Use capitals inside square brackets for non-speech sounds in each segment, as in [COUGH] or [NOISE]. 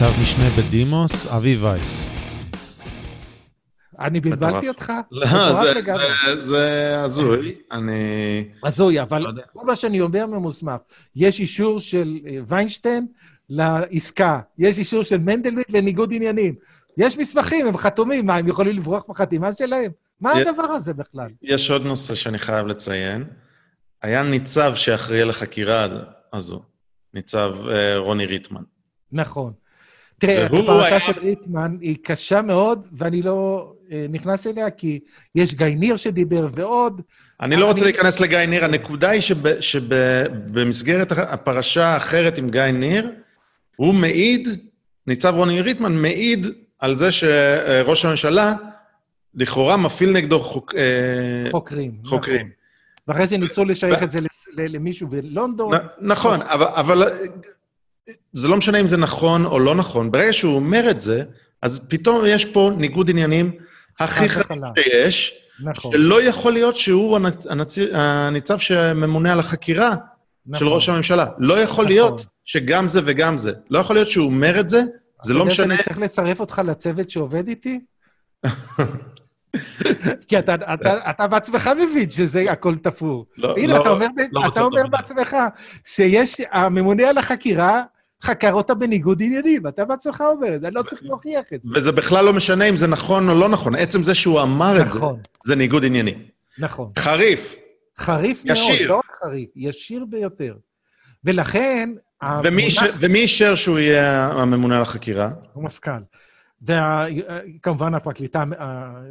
ניצב משנה בדימוס, אבי וייס. אני בלבלתי אותך? לא, זה הזוי. אני... הזוי, אבל כל מה שאני אומר ממוסמך, יש אישור של אה, ויינשטיין לעסקה, יש אישור של מנדלבליט לניגוד עניינים. יש מסמכים, הם חתומים, מה, הם יכולים לברוח בחתימה שלהם? מה הדבר הזה בכלל? יש עוד נושא שאני חייב לציין. היה ניצב שאחראי לחקירה הזו, ניצב אה, רוני ריטמן. נכון. תראה, הפרשה. של ריטמן היא קשה מאוד, ואני לא אה, נכנס אליה, כי יש גיא ניר שדיבר ועוד. אני לא רוצה להיכנס לגיא ניר, הנקודה היא שבמסגרת הפרשה האחרת עם גיא ניר, הוא מעיד, ניצב רוני ריטמן מעיד על זה שראש הממשלה לכאורה מפעיל נגדו חוק, אה, חוקרים. חוקרים. נכון. ואחרי זה ניסו לשייך את זה למישהו בלונדון. נכון, אבל זה לא משנה אם זה נכון או לא נכון. ברגע שהוא אומר את זה, אז פתאום יש פה ניגוד עניינים הכי חד שיש, נכון. שלא יכול להיות שהוא הנצ... הנצ... הניצב שממונה על החקירה נכון. של ראש הממשלה. לא יכול נכון. להיות שגם זה וגם זה. לא יכול להיות שהוא אומר את זה, זה לא משנה... אתה שאני צריך לצרף אותך לצוות שעובד איתי? [LAUGHS] כי אתה, אתה, אתה בעצמך מבין שזה הכל תפור. לא, הנה, לא, אתה אומר, לא אתה אומר בעצמך שיש, הממונה על החקירה חקר אותה בניגוד עניינים, אתה בעצמך אומר את זה, אני לא צריך להוכיח את זה. וזה בכלל לא משנה אם זה נכון או לא נכון, עצם זה שהוא אמר נכון. את זה, נכון. זה ניגוד עניינים. נכון. חריף. חריף ישיר. מאוד, לא רק חריף, ישיר ביותר. ולכן... ומי אישר שהוא יהיה הממונה על החקירה? המפכ"ל. וכמובן הפרקליטה,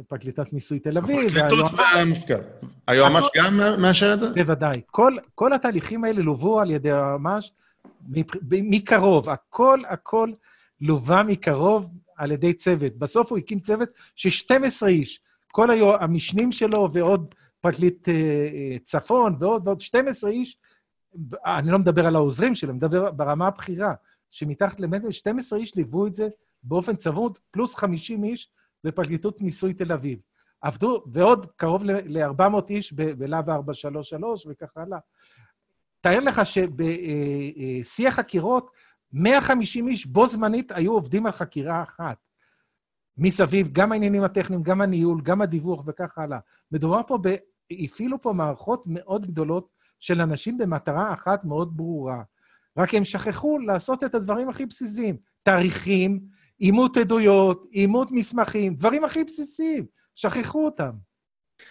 פרקליטת מיסוי תל אביב. הפרקליטות והמפכ"ל. היועמ"ש גם מאשר את זה? בוודאי. כל, כל התהליכים האלה לוו על ידי היועמ"ש מקרוב. הכל, הכל לווה מקרוב על ידי צוות. בסוף הוא הקים צוות של 12 איש. כל היו, המשנים שלו ועוד פרקליט אה, אה, צפון ועוד ועוד 12 איש, אני לא מדבר על העוזרים שלו, אני מדבר ברמה הבכירה, שמתחת למטר, 12 איש ליוו את זה באופן צמוד, פלוס 50 איש בפרקליטות מיסוי תל אביב. עבדו, ועוד קרוב ל-400 איש בלהב 433 וכך הלאה. תאר לך שבשיא החקירות, 150 איש בו זמנית היו עובדים על חקירה אחת. מסביב, גם העניינים הטכניים, גם הניהול, גם הדיווח וכך הלאה. מדובר פה ב... הפעילו פה מערכות מאוד גדולות של אנשים במטרה אחת מאוד ברורה. רק הם שכחו לעשות את הדברים הכי בסיסיים. תאריכים, אימות עדויות, אימות מסמכים, דברים הכי בסיסיים. שכחו אותם.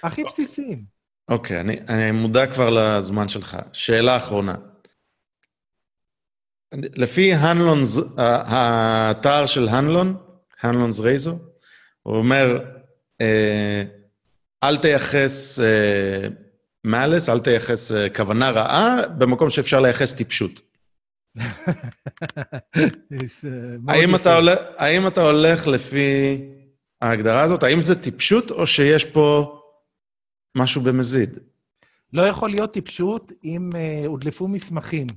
הכי בסיסיים. אוקיי, okay, אני, אני מודע כבר לזמן שלך. שאלה אחרונה. לפי הנלונס, האתר של הנלון, הנלונס רייזו, הוא אומר, אה, אל תייחס מאלס, אל תייחס אה, כוונה רעה, במקום שאפשר לייחס טיפשות. [LAUGHS] האם, אתה הולך, האם אתה הולך לפי ההגדרה הזאת? האם זה טיפשות או שיש פה משהו במזיד? לא יכול להיות טיפשות אם uh, הודלפו מסמכים.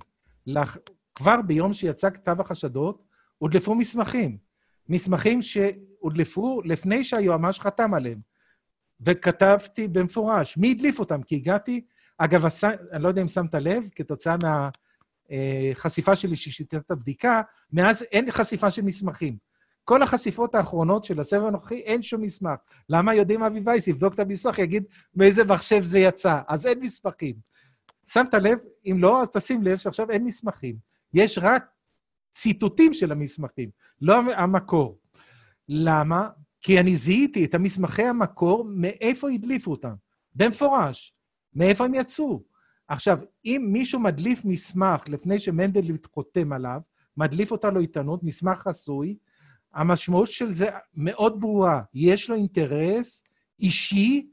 לח... כבר ביום שיצא כתב החשדות, הודלפו מסמכים. מסמכים שהודלפו לפני שהיועמ"ש חתם עליהם. וכתבתי במפורש, מי הדליף אותם? כי הגעתי, אגב, הס... אני לא יודע אם שמת לב, כתוצאה מה... אה, שלי ששיטת הבדיקה, מאז אין חשיפה של מסמכים. כל החשיפות האחרונות של הסבב הנוכחי, אין שום מסמך. למה יודעים אבי וייס יבדוק את המסמך, יגיד מאיזה מחשב זה יצא? אז אין מסמכים. שמת לב? אם לא, אז תשים לב שעכשיו אין מסמכים. יש רק ציטוטים של המסמכים, לא המקור. למה? כי אני זיהיתי את המסמכי המקור, מאיפה הדליפו אותם. במפורש. מאיפה הם יצאו. עכשיו, אם מישהו מדליף מסמך לפני שמנדלבליט חותם עליו, מדליף אותה לו עיתונות, מסמך חסוי, המשמעות של זה מאוד ברורה. יש לו אינטרס אישי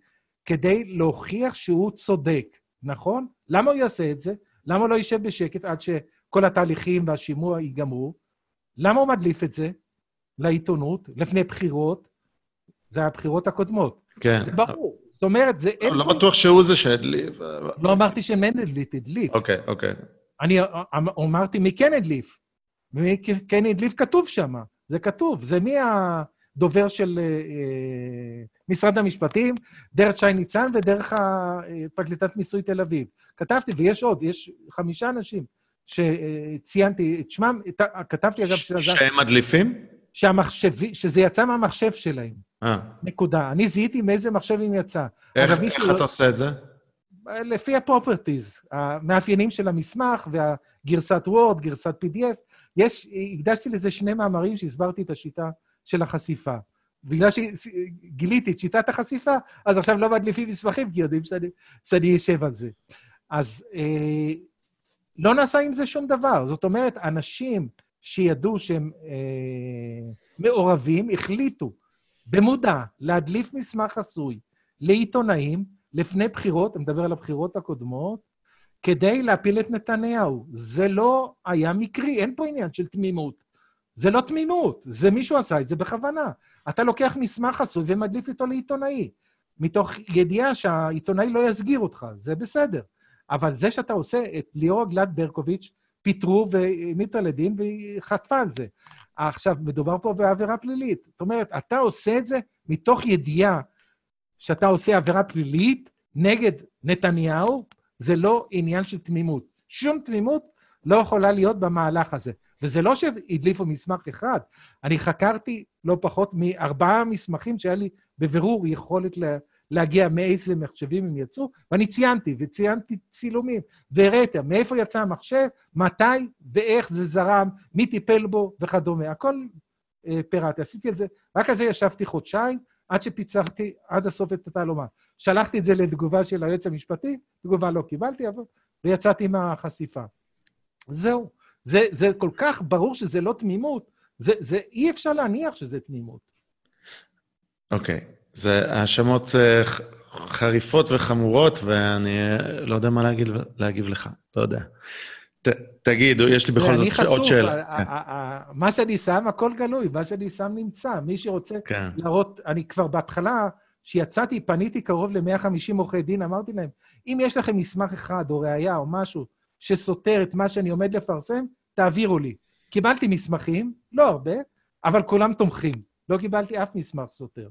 כדי להוכיח שהוא צודק, נכון? למה הוא יעשה את זה? למה הוא לא יישב בשקט עד שכל התהליכים והשימוע ייגמרו? למה הוא מדליף את זה לעיתונות, לפני בחירות? זה הבחירות הקודמות. כן. זה ברור. זאת אומרת, זה אין... לא בטוח שהוא זה שהדליף. לא אמרתי שמנדלבליט הדליף. אוקיי, אוקיי. אני אמרתי מי כן הדליף. מי כן הדליף כתוב שם. זה כתוב. זה מי הדובר של אה, משרד המשפטים, דרך שי ניצן ודרך פרקליטת מיסוי תל אביב. כתבתי, ויש עוד, יש חמישה אנשים שציינתי את שמם, כתבתי אגב... שהם מדליפים? שהמחשב, שזה יצא מהמחשב שלהם. אה. נקודה. אני זיהיתי מאיזה מחשב אם יצא. איך, איך אתה עושה את זה? לפי הפרופרטיז, המאפיינים של המסמך והגרסת וורד, גרסת PDF. יש, הקדשתי לזה שני מאמרים שהסברתי את השיטה של החשיפה. בגלל שגיליתי את שיטת החשיפה, אז עכשיו לא מדליפים מסמכים, כי יודעים שאני, אשב על זה. אז אה, לא נעשה עם זה שום דבר. זאת אומרת, אנשים שידעו שהם אה, מעורבים, החליטו במודע להדליף מסמך חסוי לעיתונאים לפני בחירות, אני מדבר על הבחירות הקודמות, כדי להפיל את נתניהו. זה לא היה מקרי, אין פה עניין של תמימות. זה לא תמימות, זה מישהו עשה את זה בכוונה. אתה לוקח מסמך חסוי ומדליף איתו לעיתונאי, מתוך ידיעה שהעיתונאי לא יסגיר אותך, זה בסדר. אבל זה שאתה עושה את ליאור גלעד ברקוביץ', פיטרו והעמידו לדין והיא חטפה על זה. עכשיו, מדובר פה בעבירה פלילית. זאת אומרת, אתה עושה את זה מתוך ידיעה שאתה עושה עבירה פלילית נגד נתניהו, זה לא עניין של תמימות. שום תמימות לא יכולה להיות במהלך הזה. וזה לא שהדליפו מסמך אחד, אני חקרתי לא פחות מארבעה מסמכים שהיה לי בבירור יכולת לה, להגיע מאיזה מחשבים הם יצאו, ואני ציינתי, וציינתי צילומים, והראיתי מאיפה יצא המחשב, מתי ואיך זה זרם, מי טיפל בו וכדומה. הכל אה, פירטתי. עשיתי את זה, רק על זה ישבתי חודשיים, עד שפיצחתי עד הסוף את התעלומה. שלחתי את זה לתגובה של היועץ המשפטי, תגובה לא קיבלתי, אבל... ויצאתי מהחשיפה. זהו. זה, זה כל כך ברור שזה לא תמימות, זה, זה אי אפשר להניח שזה תמימות. אוקיי. Okay. זה האשמות אה, חריפות וחמורות, ואני אה, לא יודע מה להגיד, להגיב לך, יודע. תגיד, יש לי בכל זאת עוד שאלה. כן. מה שאני שם, הכל גלוי, מה שאני שם נמצא. מי שרוצה כן. להראות, אני כבר בהתחלה, כשיצאתי, פניתי קרוב ל-150 עורכי דין, אמרתי להם, אם יש לכם מסמך אחד או ראייה או משהו שסותר את מה שאני עומד לפרסם, תעבירו לי. קיבלתי מסמכים, לא הרבה, אבל כולם תומכים. לא קיבלתי אף מסמך סותר.